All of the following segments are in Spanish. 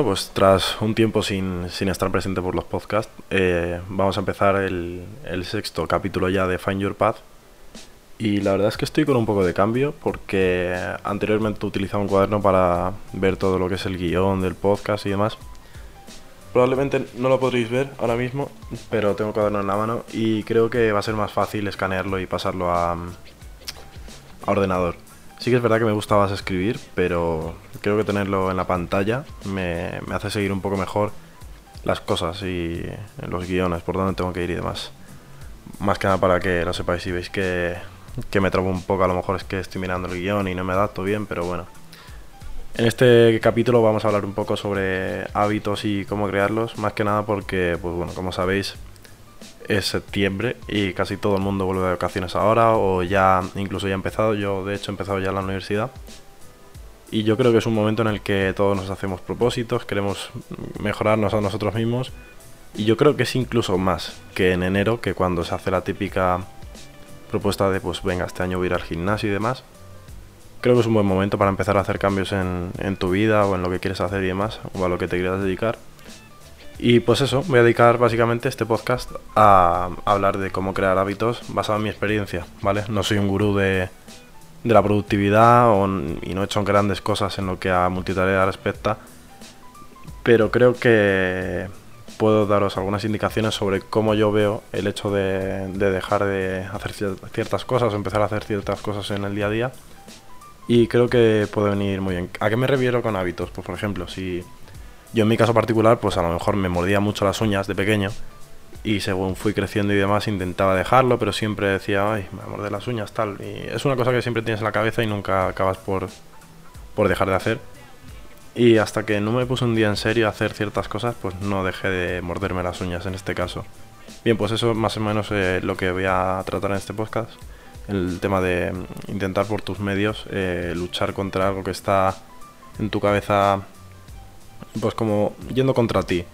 Bueno, pues tras un tiempo sin, sin estar presente por los podcasts, eh, vamos a empezar el, sexto capítulo ya de Find Your Path. Y la verdad es que estoy con un poco de cambio porque anteriormente utilizaba un cuaderno para ver todo lo que es el guion del podcast y demás. Probablemente no lo podréis ver ahora mismo, pero tengo cuaderno en la mano y creo que va a ser más fácil escanearlo y pasarlo a, a ordenador. Sí que es verdad que me gusta más escribir, pero creo que tenerlo en la pantalla me, hace seguir un poco mejor las cosas y los guiones, por dónde tengo que ir y demás. Más que nada para que lo sepáis si veis que, que me trabo un poco, a lo mejor es que estoy mirando el guion y no me adapto bien, pero bueno. En este capítulo vamos a hablar un poco sobre hábitos y cómo crearlos, más que nada porque, pues bueno, como sabéis, es septiembre y casi todo el mundo vuelve de vacaciones ahora o ya incluso ya ha empezado, yo de hecho he empezado ya la universidad. Y yo creo que es un momento en el que todos nos hacemos propósitos, queremos mejorarnos a nosotros mismos. Y yo creo que es incluso más que en enero, que cuando se hace la típica propuesta de, pues venga, este año voy ir al gimnasio y demás creo que es un buen momento para empezar a hacer cambios en, en, tu vida o en lo que quieres hacer y demás, o a lo que te quieras dedicar. Y pues eso, voy a dedicar básicamente este podcast a hablar de cómo crear hábitos basado en mi experiencia, ¿vale? No soy un gurú de, de la productividad y no he hecho grandes cosas en lo que a multitarea respecta, pero creo que puedo daros algunas indicaciones sobre cómo yo veo el hecho de dejar de hacer ciertas cosas o empezar a hacer ciertas cosas en el día a día y creo que puede venir muy bien. ¿A qué me refiero con hábitos? Pues por ejemplo, si yo en mi caso particular, pues a lo mejor me mordía mucho las uñas de pequeño y según fui creciendo y demás intentaba dejarlo, pero siempre decía, ay, me mordé las uñas, tal. Y es una cosa que siempre tienes en la cabeza y nunca acabas por, por dejar de hacer. Y hasta que no me puse un día en serio a hacer ciertas cosas, pues no dejé de morderme las uñas en este caso. Bien, pues eso más o menos es lo que voy a tratar en este podcast el tema de intentar por tus medios eh, luchar contra algo que está en tu cabeza, pues como yendo contra ti.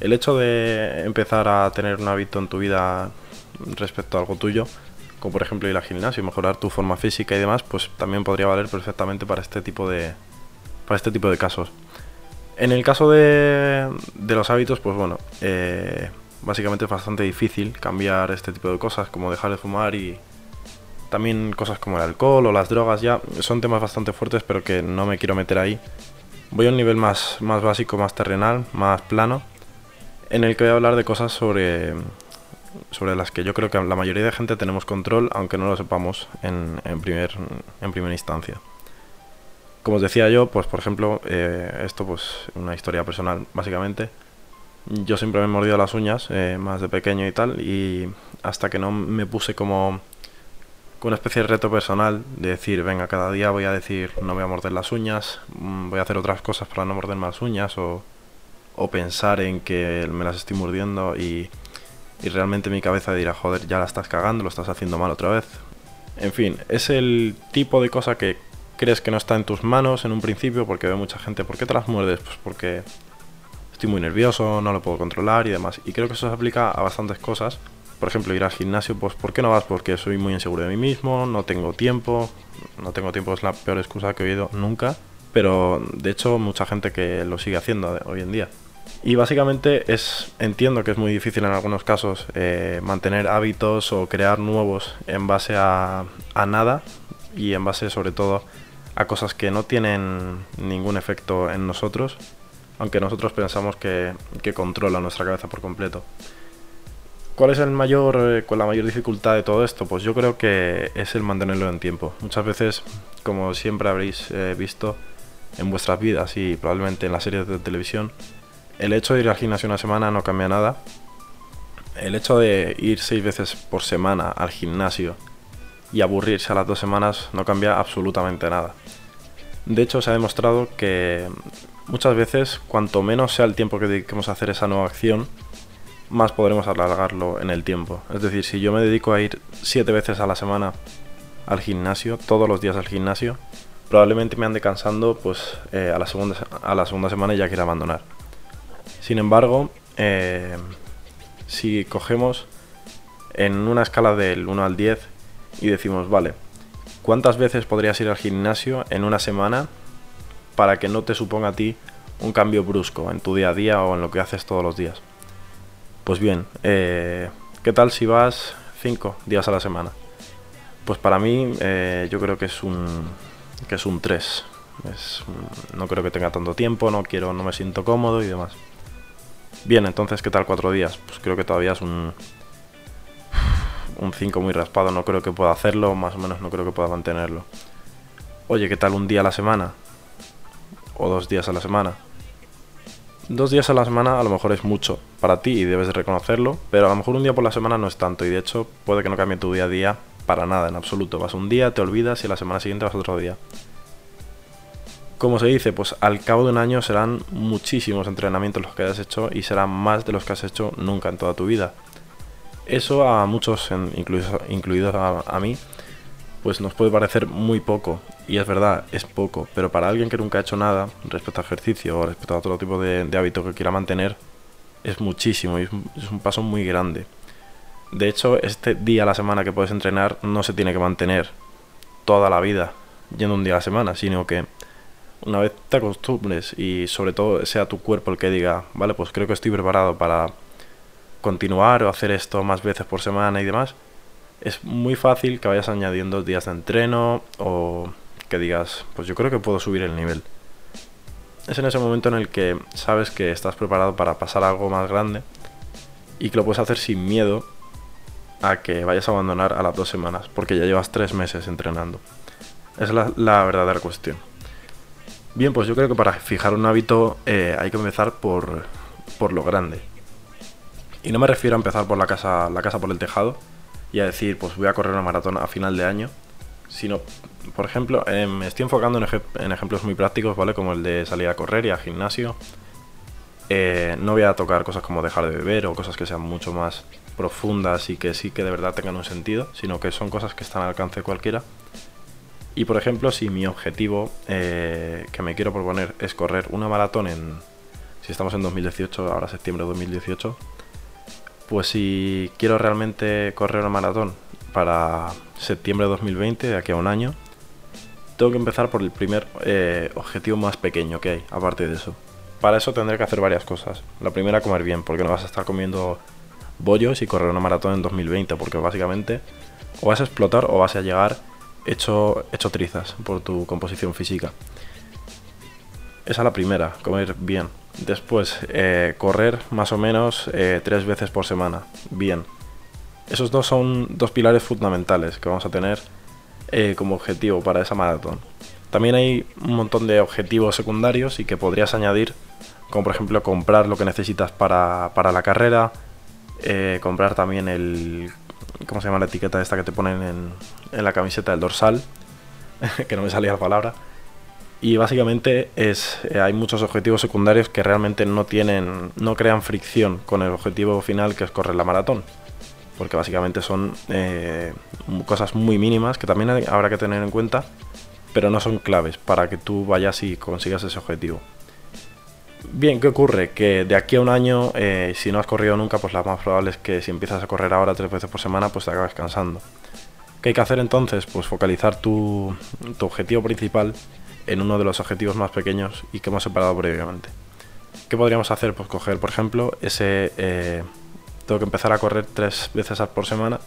El hecho de empezar a tener un hábito en tu vida respecto a algo tuyo, como por ejemplo ir al gimnasio, mejorar tu forma física y demás, pues también podría valer perfectamente para este tipo de, para este tipo de casos. En el caso de, de los hábitos, pues bueno, eh, básicamente es bastante difícil cambiar este tipo de cosas, como dejar de fumar y, también cosas como el alcohol o las drogas ya son temas bastante fuertes, pero que no me quiero meter ahí. Voy a un nivel más, más básico, más terrenal, más plano, en el que voy a hablar de cosas sobre, sobre las que yo creo que la mayoría de gente tenemos control, aunque no lo sepamos en, en, primer, en primera instancia. Como os decía yo, pues por ejemplo, eh, esto pues una historia personal básicamente. Yo siempre me he mordido las uñas, eh, más de pequeño y tal, y hasta que no me puse como una especie de reto personal de decir, venga, cada día voy a decir, no voy a morder las uñas, mm, voy a hacer otras cosas para no morder más uñas o, o pensar en que me las estoy mordiendo y, y realmente mi cabeza dirá, joder, ya la estás cagando, lo estás haciendo mal otra vez. En fin, es el tipo de cosa que crees que no está en tus manos en un principio porque ve mucha gente, ¿por qué te las muerdes? Pues porque estoy muy nervioso, no lo puedo controlar y demás. Y creo que eso se aplica a bastantes cosas por ejemplo, ir al gimnasio, pues ¿por qué no vas? Porque soy muy inseguro de mí mismo, no tengo tiempo, no tengo tiempo es la peor excusa que he oído nunca, pero de hecho mucha gente que lo sigue haciendo hoy en día. Y básicamente es, entiendo que es muy difícil en algunos casos eh, mantener hábitos o crear nuevos en base a, a nada y en base sobre todo a cosas que no tienen ningún efecto en nosotros, aunque nosotros pensamos que, que controla nuestra cabeza por completo. ¿Cuál es el mayor, eh, la mayor dificultad de todo esto? Pues yo creo que es el mantenerlo en tiempo. Muchas veces, como siempre habréis eh, visto en vuestras vidas y probablemente en las series de televisión, el hecho de ir al gimnasio una semana no cambia nada. El hecho de ir seis veces por semana al gimnasio y aburrirse a las dos semanas no cambia absolutamente nada. De hecho, se ha demostrado que muchas veces, cuanto menos sea el tiempo que dediquemos a hacer esa nueva acción, más podremos alargarlo en el tiempo. Es decir, si yo me dedico a ir siete veces a la semana al gimnasio, todos los días al gimnasio, probablemente me ande cansando pues eh, a, la segunda, a la segunda semana y ya quiera abandonar. Sin embargo, eh, si cogemos en una escala del 1 al 10 y decimos, vale, ¿cuántas veces podrías ir al gimnasio en una semana para que no te suponga a ti un cambio brusco en tu día a día o en lo que haces todos los días. Pues bien, eh, ¿qué tal si vas 5 días a la semana? Pues para mí eh, yo creo que es un, que es un 3. no creo que tenga tanto tiempo, no quiero, no me siento cómodo y demás. Bien, entonces, ¿qué tal cuatro días? Pues creo que todavía es un, un 5 muy raspado, no creo que pueda hacerlo, más o menos no creo que pueda mantenerlo. Oye, ¿qué tal un día a la semana? O dos días a la semana. Dos días a la semana a lo mejor es mucho para ti y debes de reconocerlo, pero a lo mejor un día por la semana no es tanto y de hecho puede que no cambie tu día a día para nada, en absoluto. Vas un día, te olvidas y la semana siguiente vas otro día. Como se dice, pues al cabo de un año serán muchísimos entrenamientos los que hayas hecho y serán más de los que has hecho nunca en toda tu vida. Eso a muchos, incluidos, incluidos a, mí, pues nos puede parecer muy poco. Y es verdad, es poco. Pero para alguien que nunca ha hecho nada respecto a ejercicio o respecto a otro tipo de, hábito que quiera mantener, es muchísimo y es un, paso muy grande. De hecho, este día a la semana que puedes entrenar no se tiene que mantener toda la vida yendo un día a la semana, sino que una vez te acostumbres y sobre todo sea tu cuerpo el que diga, vale, pues creo que estoy preparado para continuar o hacer esto más veces por semana y demás, es muy fácil que vayas añadiendo días de entreno o que digas, pues yo creo que puedo subir el nivel. Es en ese momento en el que sabes que estás preparado para pasar algo más grande y que lo puedes hacer sin miedo a que vayas a abandonar a las dos semanas, porque ya llevas tres meses entrenando. Esa es la, verdadera cuestión. Bien, pues yo creo que para fijar un hábito eh, hay que empezar por, por lo grande. Y no me refiero a empezar por la casa, la casa por el tejado y a decir, pues voy a correr una maratón a final de año, sino, por ejemplo, eh, me estoy enfocando en, ejemplos muy prácticos, ¿vale? Como el de salir a correr y al gimnasio. Eh, no voy a tocar cosas como dejar de beber o cosas que sean mucho más profundas y que sí que de verdad tengan un sentido, sino que son cosas que están al alcance de cualquiera. Y por ejemplo, si mi objetivo eh, que me quiero proponer es correr una maratón en, si estamos en 2018, ahora septiembre de 2018, pues si quiero realmente correr una maratón para septiembre de 2020, de aquí a un año, tengo que empezar por el primer eh, objetivo más pequeño que hay, aparte de eso. Para eso tendré que hacer varias cosas. La primera, comer bien, porque no vas a estar comiendo bollos y correr una maratón en 2020, porque básicamente o vas a explotar o vas a llegar hecho, hecho trizas por tu composición física. Esa es la primera, comer bien. Después, eh, correr más o menos eh, tres veces por semana. Bien. Esos dos son dos pilares fundamentales que vamos a tener eh, como objetivo para esa maratón. También hay un montón de objetivos secundarios y que podrías añadir, como por ejemplo comprar lo que necesitas para, para la carrera, comprar también el... ¿Cómo se llama la etiqueta esta que te ponen en, en la camiseta del dorsal? que no me salía la palabra. Y básicamente es, eh, hay muchos objetivos secundarios que realmente no tienen, no crean fricción con el objetivo final que es correr la maratón. Porque básicamente son eh, cosas muy mínimas que también habrá que tener en cuenta, pero no son claves para que tú vayas y consigas ese objetivo. Bien, ¿qué ocurre? Que de aquí a un año, eh, si no has corrido nunca, pues lo más probable es que si empiezas a correr ahora tres veces por semana, pues te acabes cansando. ¿Qué hay que hacer entonces? Pues focalizar tu, tu objetivo principal en uno de los objetivos más pequeños y que hemos separado previamente. ¿Qué podríamos hacer? Pues coger, por ejemplo, ese... Eh, tengo que empezar a correr tres veces por semana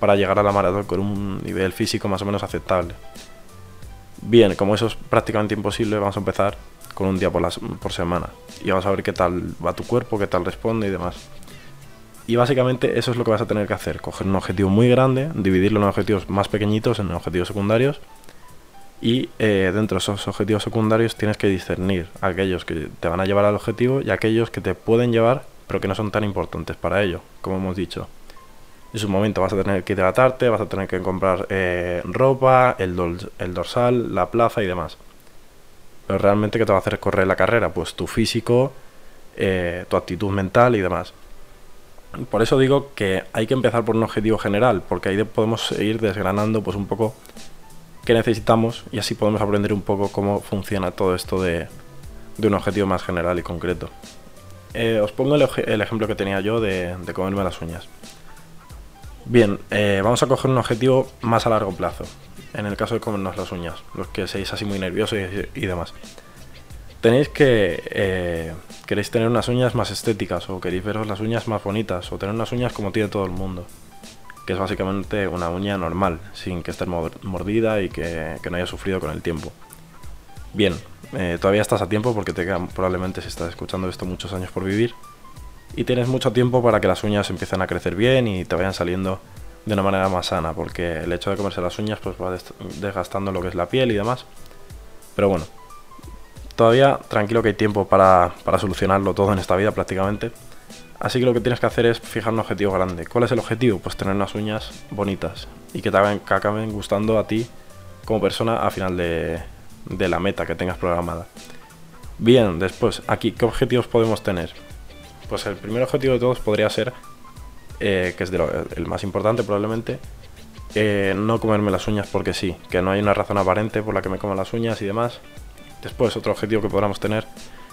para llegar a la maratón con un nivel físico más o menos aceptable. Bien, como eso es prácticamente imposible, vamos a empezar con un día por, por semana y vamos a ver qué tal va tu cuerpo, qué tal responde y demás. Y básicamente eso es lo que vas a tener que hacer, coger un objetivo muy grande, dividirlo en objetivos más pequeñitos, en objetivos secundarios y eh, dentro de esos objetivos secundarios tienes que discernir aquellos que te van a llevar al objetivo y aquellos que te pueden llevar pero que no son tan importantes para ello, como hemos dicho. En su momento vas a tener que hidratarte, vas a tener que comprar eh, ropa, el, dorsal, la plaza y demás. Pero realmente, ¿qué te va a hacer correr la carrera? Pues tu físico, eh, tu actitud mental y demás. Por eso digo que hay que empezar por un objetivo general, porque ahí podemos ir desgranando pues un poco que necesitamos y así podemos aprender un poco cómo funciona todo esto de, un objetivo más general y concreto. Eh, os pongo el, ejemplo que tenía yo de, comerme las uñas. Bien, eh, vamos a coger un objetivo más a largo plazo. En el caso de comernos las uñas, los que seáis así muy nerviosos y, demás. tenéis que... Eh, queréis tener unas uñas más estéticas o queréis veros las uñas más bonitas o tener unas uñas como tiene todo el mundo. Que es básicamente una uña normal, sin que esté mordida y que, no haya sufrido con el tiempo. Bien, eh, todavía estás a tiempo porque te quedan probablemente si estás escuchando esto muchos años por vivir. Y tienes mucho tiempo para que las uñas empiecen a crecer bien y te vayan saliendo de una manera más sana, porque el hecho de comerse las uñas pues va desgastando lo que es la piel y demás. Pero bueno, todavía tranquilo que hay tiempo para, solucionarlo todo en esta vida prácticamente. Así que lo que tienes que hacer es fijar un objetivo grande. ¿Cuál es el objetivo? Pues tener unas uñas bonitas y que te acaben gustando a ti como persona a final de, la meta que tengas programada. Bien, después, aquí, ¿qué objetivos podemos tener? Pues el primer objetivo de todos podría ser eh, que es el más importante probablemente, eh, no comerme las uñas porque sí, que no hay una razón aparente por la que me como las uñas y demás. Después, otro objetivo que podamos tener,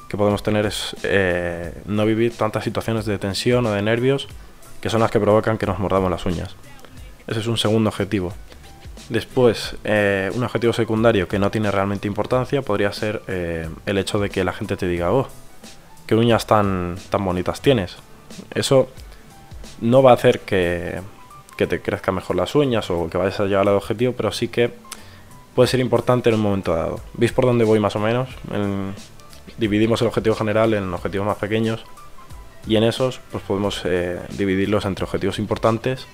que podemos tener es eh, no vivir tantas situaciones de tensión o de nervios que son las que provocan que nos mordamos las uñas. Ese es un segundo objetivo. Después, un objetivo secundario que no tiene realmente importancia podría ser el hecho de que la gente te diga, oh, qué uñas tan, tan bonitas tienes. Eso no va a hacer que, te crezcan mejor las uñas o que vayas a llegar al objetivo, pero sí que puede ser importante en un momento dado. ¿Veis por dónde voy más o menos? Dividimos el objetivo general en objetivos más pequeños y en esos pues podemos eh, dividirlos entre objetivos importantes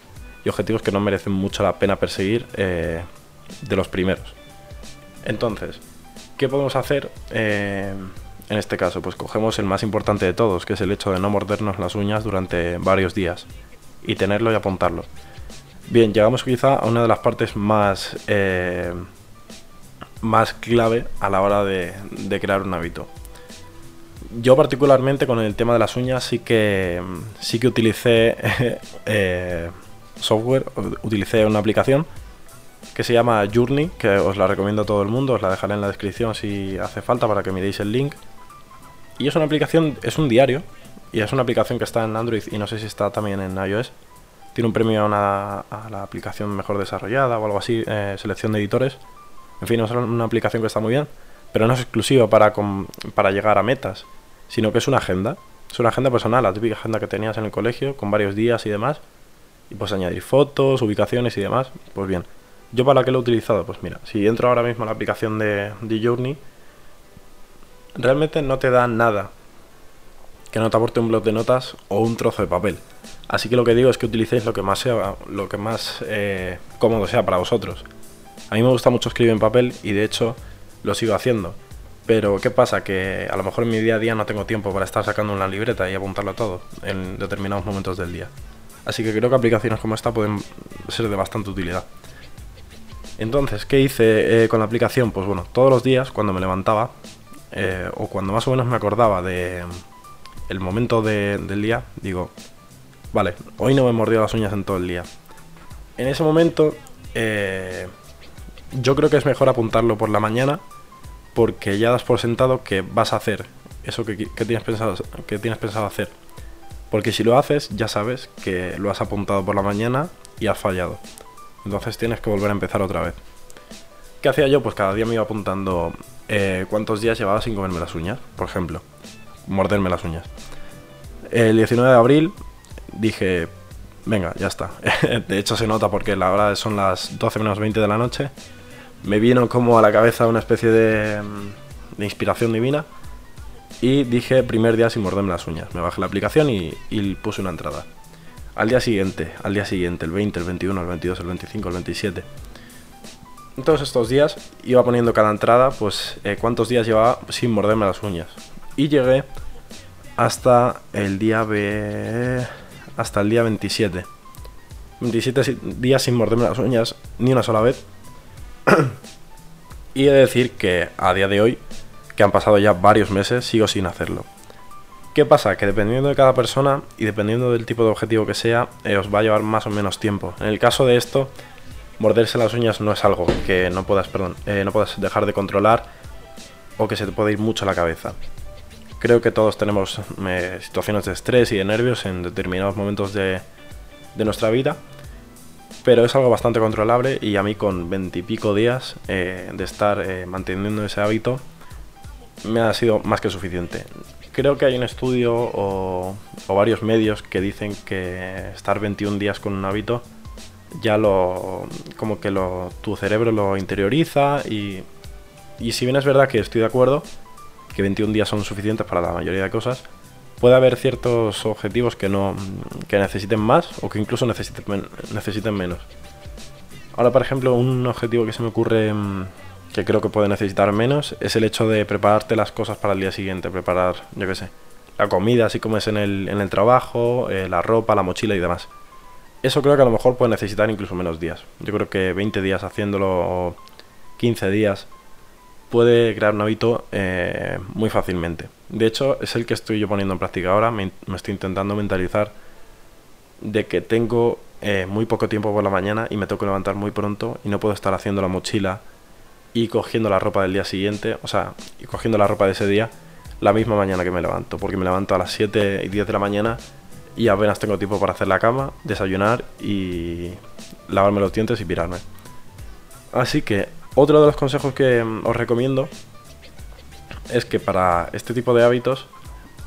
y objetivos que no merecen mucho la pena perseguir eh, de los primeros. Entonces, ¿qué podemos hacer? Eh, en este caso, pues cogemos el más importante de todos, que es el hecho de no mordernos las uñas durante varios días y tenerlo y apuntarlo. Bien, llegamos quizá a una de las partes más, más clave a la hora de, crear un hábito. Yo particularmente con el tema de las uñas sí que, sí que utilicé eh, software, utilicé una aplicación que se llama Journey, que os la recomiendo a todo el mundo, os la dejaré en la descripción si hace falta para que miréis el link. Y es una aplicación, es un diario, y es una aplicación que está en Android y no sé si está también en iOS. Tiene un premio a, la aplicación mejor desarrollada o algo así, eh, selección de editores. En fin, es una aplicación que está muy bien, pero no es exclusiva para, para llegar a metas, sino que es una agenda. Es una agenda personal, la típica agenda que tenías en el colegio, con varios días y demás. Y puedes añadir fotos, ubicaciones y demás. Pues bien, ¿yo para qué lo he utilizado? Pues mira, si entro ahora mismo a la aplicación de, de Journey, realmente no te da nada que no te aporte un blog de notas o un trozo de papel. Así que lo que digo es que utilicéis lo que más sea, lo que más eh, cómodo sea para vosotros. A mí me gusta mucho escribir en papel y de hecho lo sigo haciendo. Pero ¿qué pasa? Que a lo mejor en mi día a día no tengo tiempo para estar sacando una libreta y apuntarlo todo en determinados momentos del día. Así que creo que aplicaciones como esta pueden ser de bastante utilidad. Entonces, ¿qué hice eh, con la aplicación? Pues bueno, todos los días cuando me levantaba eh, o cuando más o menos me acordaba de el momento del día, digo, vale, hoy no me he mordido las uñas en todo el día. En ese momento, eh, yo creo que es mejor apuntarlo por la mañana, porque ya das por sentado que vas a hacer eso que, tienes, pensado, que tienes pensado hacer. Porque si lo haces, ya sabes que lo has apuntado por la mañana y has fallado. Entonces tienes que volver a empezar otra vez. ¿Qué hacía yo? Pues cada día me iba apuntando eh, cuántos días llevaba sin comerme las uñas, por ejemplo. Morderme las uñas. El 19 de abril dije, venga, ya está. de hecho se nota porque la hora son las 12 menos 20 de la noche. Me vino como a la cabeza una especie de, de inspiración divina. Y dije, primer día sin morderme las uñas. Me bajé la aplicación y, y puse una entrada. Al día siguiente, al día siguiente, el 20, el 21, el 22, el 25, el 27 todos estos días iba poniendo cada entrada, pues eh, cuántos días llevaba sin morderme las uñas. Y llegué hasta el día B... hasta el día 27. 27 días sin morderme las uñas ni una sola vez. Y he de decir que a día de hoy, que han pasado ya varios meses, sigo sin hacerlo. ¿Qué pasa? Que dependiendo de cada persona y dependiendo del tipo de objetivo que sea, eh, os va a llevar más o menos tiempo. En el caso de esto, morderse las uñas no es algo que no puedas, eh, no puedas dejar de controlar o que se te puede ir mucho a la cabeza. Creo que todos tenemos eh, situaciones de estrés y de nervios en determinados momentos de, nuestra vida, pero es algo bastante controlable y a mí con veintipico días eh, de estar manteniendo ese hábito, me ha sido más que suficiente. Creo que hay un estudio o, varios medios que dicen que estar 21 días con un hábito ya lo como que lo, tu cerebro lo interioriza y, y si bien es verdad que estoy de acuerdo que 21 días son suficientes para la mayoría de cosas, puede haber ciertos objetivos que no que necesiten más o que incluso necesiten, necesiten menos. Ahora, por ejemplo, un objetivo que se me ocurre mm, que creo que puede necesitar menos es el hecho de prepararte las cosas para el día siguiente, preparar, yo qué sé, la comida, así como es en el, en el trabajo, eh, la ropa, la mochila y demás. Eso creo que a lo mejor puede necesitar incluso menos días. Yo creo que 20 días haciéndolo o 15 días puede crear un hábito eh, muy fácilmente. De hecho, es el que estoy yo poniendo en práctica ahora. Me, estoy intentando mentalizar de que tengo eh, muy poco tiempo por la mañana y me tengo que levantar muy pronto y no puedo estar haciendo la mochila y cogiendo la ropa del día siguiente, o sea, y cogiendo la ropa de ese día la misma mañana que me levanto, porque me levanto a las 7 y 10 de la mañana y apenas tengo tiempo para hacer la cama, desayunar y lavarme los dientes y pirarme. Así que otro de los consejos que mm, os recomiendo es que para este tipo de hábitos,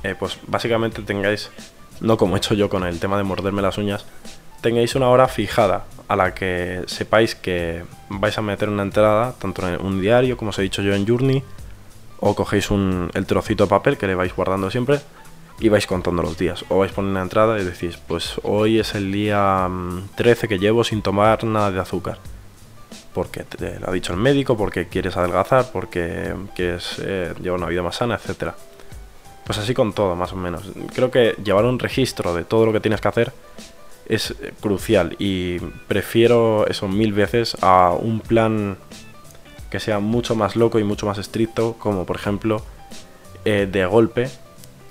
eh, pues básicamente tengáis, no como he hecho yo con el tema de morderme las uñas, tengáis una hora fijada a la que sepáis que vais a meter una entrada, tanto en un diario, como os he dicho yo en Journey, o cogéis un, el trocito de papel que le vais guardando siempre y vais contando los días. O vais poniendo una entrada y decís, pues hoy es el día 13 mm, que llevo sin tomar nada de azúcar porque te lo ha dicho el médico, porque quieres adelgazar, porque quieres eh, llevar una vida más sana, etcétera. Pues así con todo, más o menos. Creo que llevar un registro de todo lo que tienes que hacer es eh, crucial y prefiero eso mil veces a un plan que sea mucho más loco y mucho más estricto, como por ejemplo eh, de golpe,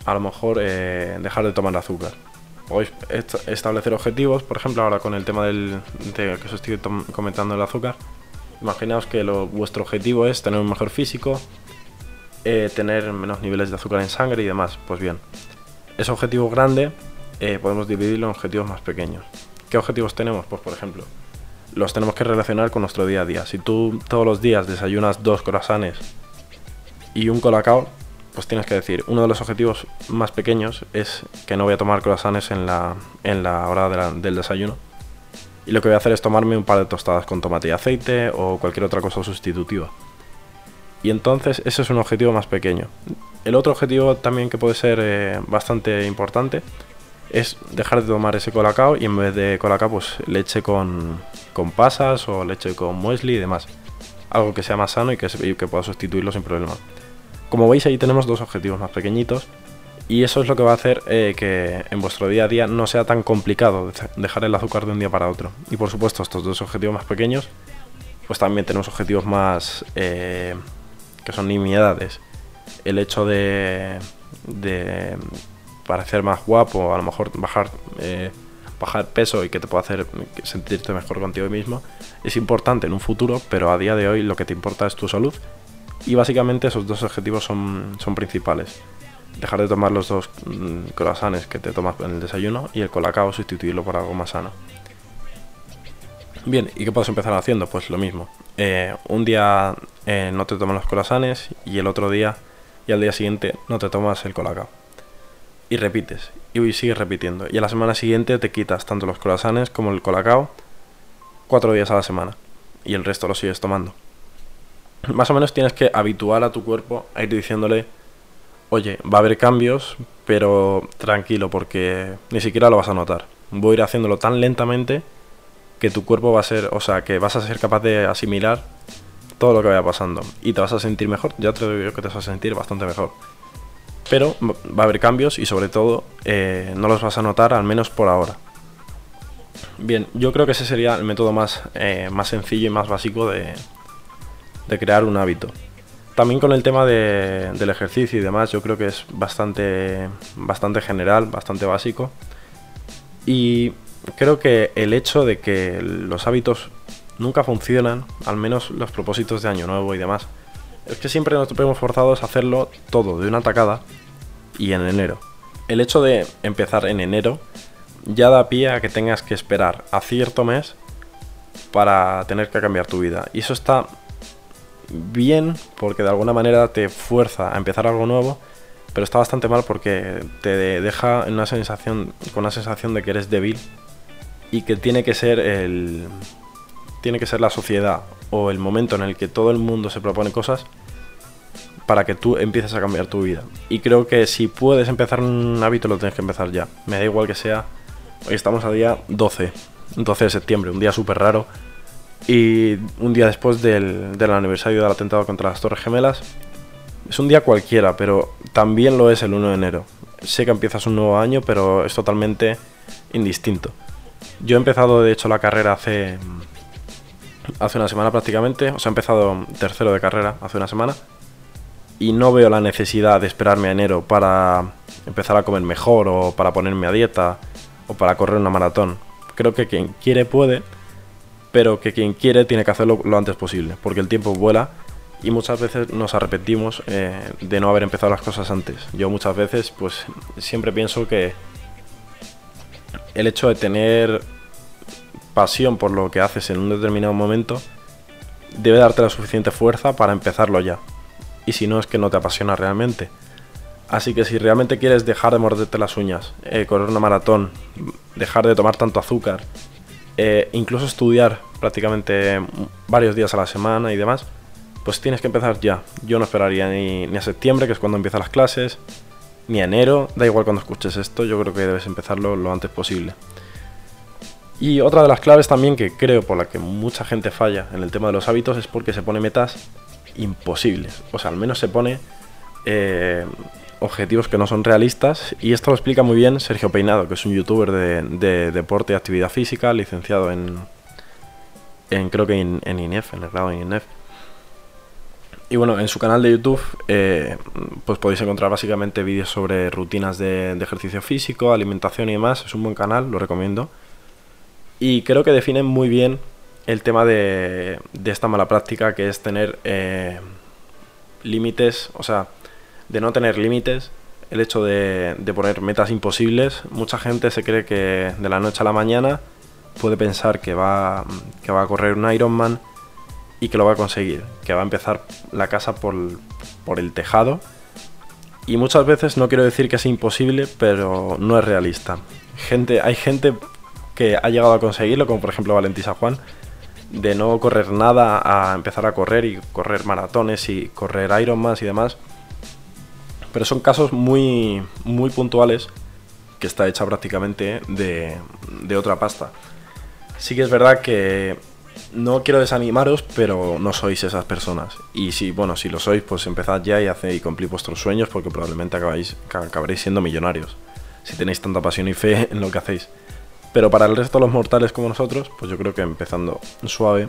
a lo mejor dejar de tomar azúcar. O establecer objetivos, por ejemplo, ahora con el tema del, de que os estoy comentando el azúcar, Imaginaos que vuestro objetivo es tener un mejor físico, eh, tener menos niveles de azúcar en sangre y demás. Pues bien, ese objetivo grande eh, podemos dividirlo en objetivos más pequeños. ¿Qué objetivos tenemos? Pues por ejemplo, los tenemos que relacionar con nuestro día a día. Si tú todos los días desayunas dos croissants y un colacao, pues tienes que decir, uno de los objetivos más pequeños es que no voy a tomar croissants en la, en la hora del desayuno y lo que voy a hacer es tomarme un par de tostadas con tomate y aceite o cualquier otra cosa sustitutiva. Y entonces ese es un objetivo más pequeño. El otro objetivo también que puede ser eh, bastante importante es dejar de tomar ese colacao y en vez de colacao pues leche con, con pasas o leche con muesli y demás. Algo que sea más sano y que, y que pueda sustituirlo sin problema. Como veis ahí tenemos dos objetivos más pequeñitos y eso es lo que va a hacer eh, que en vuestro día a día no sea tan complicado dejar el azúcar de un día para otro. Y por supuesto, estos dos objetivos más pequeños, pues también tenemos objetivos más eh, que son nimiedades. El hecho de, parecer más guapo, a lo mejor bajar, eh, bajar peso y que te pueda hacer sentirte mejor contigo mismo, es importante en un futuro, pero a día de hoy lo que te importa es tu salud. Y básicamente esos dos objetivos son, son principales dejar de tomar los dos mm, croissants que te tomas en el desayuno y el colacao sustituirlo por algo más sano. Bien, ¿y qué puedes empezar haciendo? Pues lo mismo. Eh, un día eh, no te tomas los croissants y el otro día y al día siguiente no te tomas el colacao. Y repites, y sigues repitiendo. Y a la semana siguiente te quitas tanto los croissants como el colacao cuatro días a la semana. Y el resto lo sigues tomando. Más o menos tienes que habituar a tu cuerpo a ir diciéndole oye, va a haber cambios, pero tranquilo, porque ni siquiera lo vas a notar. Voy a ir haciéndolo tan lentamente que tu cuerpo va a ser, o sea, que vas a ser capaz de asimilar todo lo que vaya pasando y te vas a sentir mejor. Ya te digo que te vas a sentir bastante mejor. Pero va a haber cambios y sobre todo eh, no los vas a notar, al menos por ahora. Bien, yo creo que ese sería el método más, eh, más sencillo y más básico de, de crear un hábito. También con el tema del ejercicio y demás, yo creo que es bastante, bastante general, bastante básico. Y creo que el hecho de que los hábitos nunca funcionan, al menos los propósitos de año nuevo y demás, es que siempre nos vemos forzados a hacerlo todo de una tacada y en enero. El hecho de empezar en enero ya da pie a que tengas que esperar a cierto mes para tener que cambiar tu vida. Y eso está bien porque de alguna manera te fuerza a empezar algo nuevo, pero está bastante mal porque te deja en una sensación, con una sensación de que eres débil y que tiene que ser el tiene que ser la sociedad o el momento en el que todo el mundo se propone cosas para que tú empieces a cambiar tu vida. Y creo que si puedes empezar un hábito lo tienes que empezar ya. Me da igual que sea hoy estamos a día 12, 12 de septiembre, un día súper raro y un día después del, del aniversario del atentado contra las Torres Gemelas. Es un día cualquiera, pero también lo es el 1 de enero. Sé que empiezas un nuevo año, pero es totalmente indistinto. Yo he empezado, de hecho, la carrera hace, hace una semana prácticamente. O sea, he empezado tercero de carrera hace una semana. Y no veo la necesidad de esperarme a enero para empezar a comer mejor o para ponerme a dieta o para correr una maratón. Creo que quien quiere puede pero que quien quiere tiene que hacerlo lo antes posible, porque el tiempo vuela y muchas veces nos arrepentimos eh, de no haber empezado las cosas antes. Yo muchas veces pues siempre pienso que el hecho de tener pasión por lo que haces en un determinado momento debe darte la suficiente fuerza para empezarlo ya. Y si no es que no te apasiona realmente. Así que si realmente quieres dejar de morderte las uñas, eh, correr una maratón, dejar de tomar tanto azúcar, eh, incluso estudiar prácticamente varios días a la semana y demás, pues tienes que empezar ya. Yo no esperaría ni, a septiembre, que es cuando empiezan las clases, ni a enero, da igual cuando escuches esto, yo creo que debes empezarlo lo antes posible. Y otra de las claves también que creo por la que mucha gente falla en el tema de los hábitos es porque se pone metas imposibles. O sea, al menos se pone eh, objetivos que no son realistas y esto lo explica muy bien Sergio Peinado, que es un youtuber de, deporte y actividad física, licenciado en, en creo que en, INEF, en el grado de INEF. Y bueno, en su canal de YouTube eh, pues podéis encontrar básicamente vídeos sobre rutinas de, ejercicio físico, alimentación y demás. Es un buen canal, lo recomiendo. Y creo que define muy bien el tema de, de esta mala práctica que es tener eh, límites, o sea, de no tener límites, el hecho de, poner metas imposibles. Mucha gente se cree que de la noche a la mañana puede pensar que va, que va a correr un Ironman y que lo va a conseguir, que va a empezar la casa por, por el tejado. Y muchas veces no quiero decir que es imposible, pero no es realista. Gente, hay gente que ha llegado a conseguirlo, como por ejemplo Valentín Juan, de no correr nada a empezar a correr y correr maratones y correr Ironmans y demás pero son casos muy, muy puntuales que está hecha prácticamente de, de otra pasta. Sí que es verdad que no quiero desanimaros, pero no sois esas personas. Y si, bueno, si lo sois, pues empezad ya y hacéis y cumplid vuestros sueños porque probablemente acabáis, acabaréis siendo millonarios. Si tenéis tanta pasión y fe en lo que hacéis. Pero para el resto de los mortales como nosotros, pues yo creo que empezando suave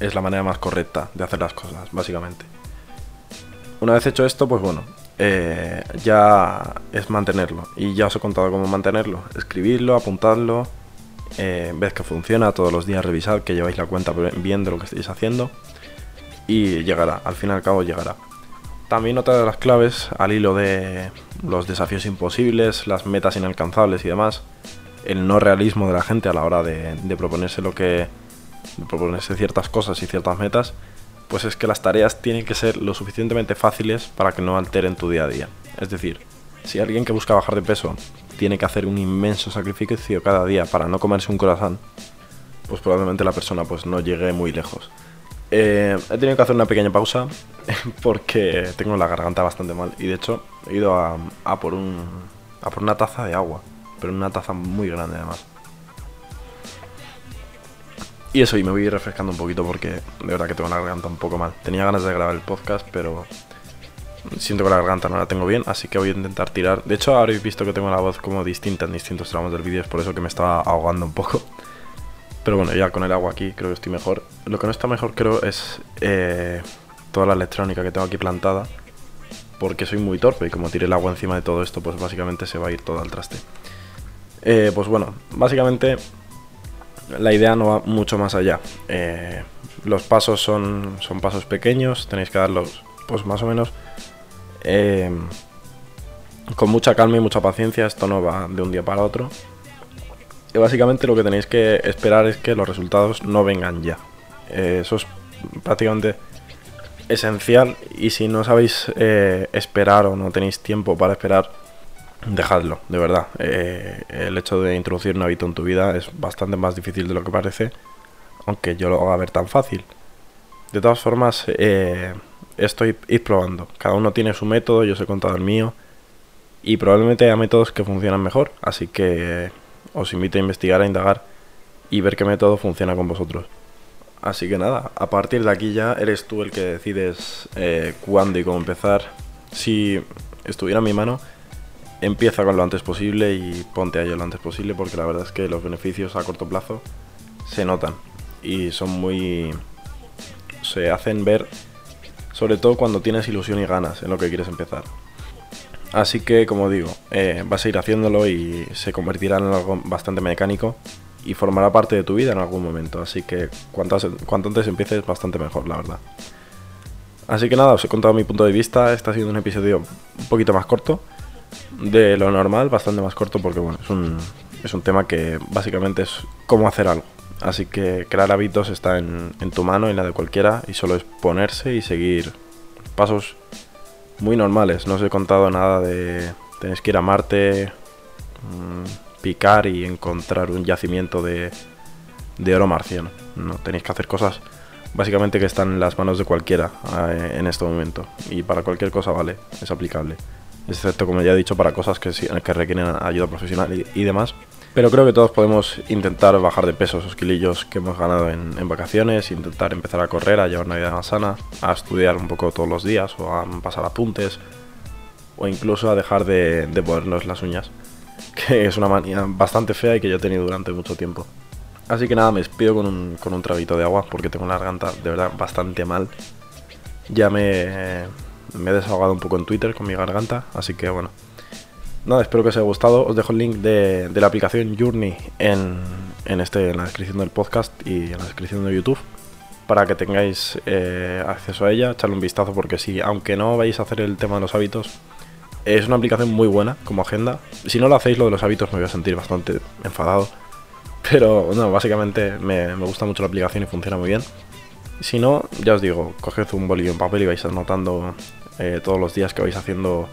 es la manera más correcta de hacer las cosas, básicamente. Una vez hecho esto, pues bueno, eh, ya es mantenerlo. Y ya os he contado cómo mantenerlo. Escribirlo, apuntadlo, eh, que funciona, todos los días revisad que lleváis la cuenta bien de lo que estáis haciendo. Y llegará, al fin y al cabo llegará. También otra de las claves, al hilo de los desafíos imposibles, las metas inalcanzables y demás, el no realismo de la gente a la hora de, de proponerse lo que. De proponerse ciertas cosas y ciertas metas, pues es que las tareas tienen que ser lo suficientemente fáciles para que no alteren tu día a día. Es decir, si alguien que busca bajar de peso tiene que hacer un inmenso sacrificio cada día para no comerse un corazón, pues probablemente la persona pues no llegue muy lejos. Eh, he tenido que hacer una pequeña pausa porque tengo la garganta bastante mal y de hecho he ido a, por un, a por una taza de agua, pero una taza muy grande además. Y eso, y me voy refrescando un poquito porque de verdad que tengo la garganta un poco mal. Tenía ganas de grabar el podcast, pero siento que la garganta no la tengo bien, así que voy a intentar tirar. De hecho, habréis visto que tengo la voz como distinta en distintos tramos del vídeo, es por eso que me estaba ahogando un poco. Pero bueno, ya con el agua aquí creo que estoy mejor. Lo que no está mejor creo es eh, toda la electrónica que tengo aquí plantada, porque soy muy torpe y como tire el agua encima de todo esto, pues básicamente se va a ir todo al traste. Eh, pues bueno, básicamente la idea no va mucho más allá. Eh, los pasos son, son pasos pequeños, tenéis que darlos pues más o menos eh, con mucha calma y mucha paciencia, esto no va de un día para otro. Y básicamente lo que tenéis que esperar es que los resultados no vengan ya. Eh, eso es prácticamente esencial y si no sabéis eh, esperar o no tenéis tiempo para esperar, dejadlo, de verdad. Eh, el hecho de introducir un hábito en tu vida es bastante más difícil de lo que parece, aunque yo lo haga ver tan fácil. De todas formas, eh, estoy ir probando. Cada uno tiene su método, yo os he contado el mío. Y probablemente haya métodos que funcionan mejor. Así que os invito a investigar, a indagar y ver qué método funciona con vosotros. Así que nada, a partir de aquí ya eres tú el que decides eh, cuándo y cómo empezar. Si estuviera en mi mano, empieza con lo antes posible y ponte a ello lo antes posible porque la verdad es que los beneficios a corto plazo se notan y son muy... se hacen ver sobre todo cuando tienes ilusión y ganas en lo que quieres empezar. Así que, como digo, eh, vas a ir haciéndolo y se convertirá en algo bastante mecánico y formará parte de tu vida en algún momento. Así que cuanto, cuanto antes empieces, bastante mejor, la verdad. Así que nada, os he contado mi punto de vista. Este ha sido un episodio un poquito más corto de lo normal, bastante más corto porque bueno, es un, es un tema que básicamente es cómo hacer algo. Así que crear hábitos está en, en tu mano y la de cualquiera y solo es ponerse y seguir pasos muy normales. No os he contado nada de tenéis que ir a Marte, mm, picar y encontrar un yacimiento de, de oro marciano. No tenéis que hacer cosas básicamente que están en las manos de cualquiera eh, en este momento. Y para cualquier cosa vale, es aplicable. Excepto, como ya he dicho, para cosas que, que requieren ayuda profesional y, demás. Pero creo que todos podemos intentar bajar de peso esos kilillos que hemos ganado en, vacaciones, intentar empezar a correr, a llevar una vida más sana, a estudiar un poco todos los días o a pasar apuntes o incluso a dejar de, de ponernos las uñas, que es una manía bastante fea y que yo he tenido durante mucho tiempo. Así que nada, me despido con un, con un trabito de agua porque tengo una garganta de verdad bastante mal. Ya me, me he desahogado un poco en Twitter con mi garganta, así que bueno. Nada, espero que os haya gustado. Os dejo el link de, la aplicación Journey en, este, en la descripción del podcast y en la descripción de YouTube para que tengáis eh, acceso a ella, echarle un vistazo porque si, aunque no vais a hacer el tema de los hábitos, es una aplicación muy buena como agenda. Si no lo hacéis lo de los hábitos me voy a sentir bastante enfadado. Pero no, básicamente me, gusta mucho la aplicación y funciona muy bien. Si no, ya os digo, coged un bolillo en papel y vais anotando eh, todos los días que vais haciendo,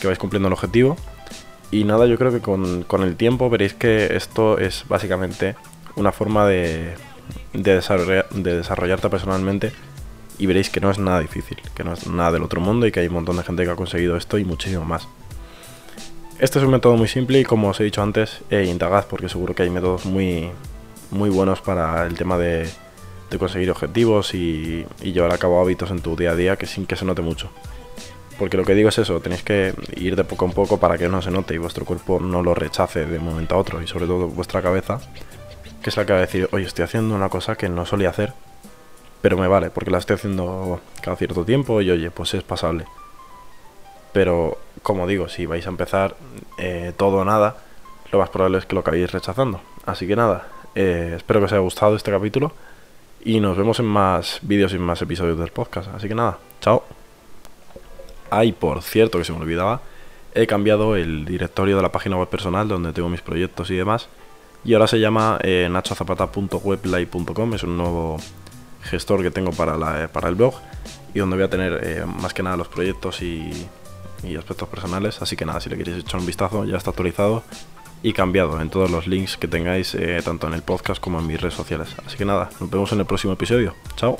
que vais cumpliendo el objetivo. Y nada, yo creo que con, el tiempo veréis que esto es básicamente una forma de, de, de desarrollarte personalmente y veréis que no es nada difícil, que no es nada del otro mundo y que hay un montón de gente que ha conseguido esto y muchísimo más. Este es un método muy simple y como os he dicho antes, eh, indagad porque seguro que hay métodos muy, muy buenos para el tema de, conseguir objetivos y, llevar a cabo hábitos en tu día a día que sin que se note mucho. Porque lo que digo es eso, tenéis que ir de poco en poco para que no se note y vuestro cuerpo no lo rechace de un momento a otro y sobre todo vuestra cabeza, que es la que va a decir, oye, estoy haciendo una cosa que no solía hacer, pero me vale, porque la estoy haciendo cada cierto tiempo y oye, pues es pasable. Pero, como digo, si vais a empezar eh, todo o nada, lo más probable es que lo acabéis rechazando. Así que nada, eh, espero que os haya gustado este capítulo y nos vemos en más vídeos y en más episodios del podcast. Así que nada, chao. Ay, por cierto, que se me olvidaba, he cambiado el directorio de la página web personal donde tengo mis proyectos y demás. Y ahora se llama eh, nachozapata.weblay.com, es un nuevo gestor que tengo para, la, para el blog y donde voy a tener eh, más que nada los proyectos y, y aspectos personales. Así que nada, si le queréis echar un vistazo, ya está actualizado y cambiado en todos los links que tengáis, eh, tanto en el podcast como en mis redes sociales. Así que nada, nos vemos en el próximo episodio. Chao.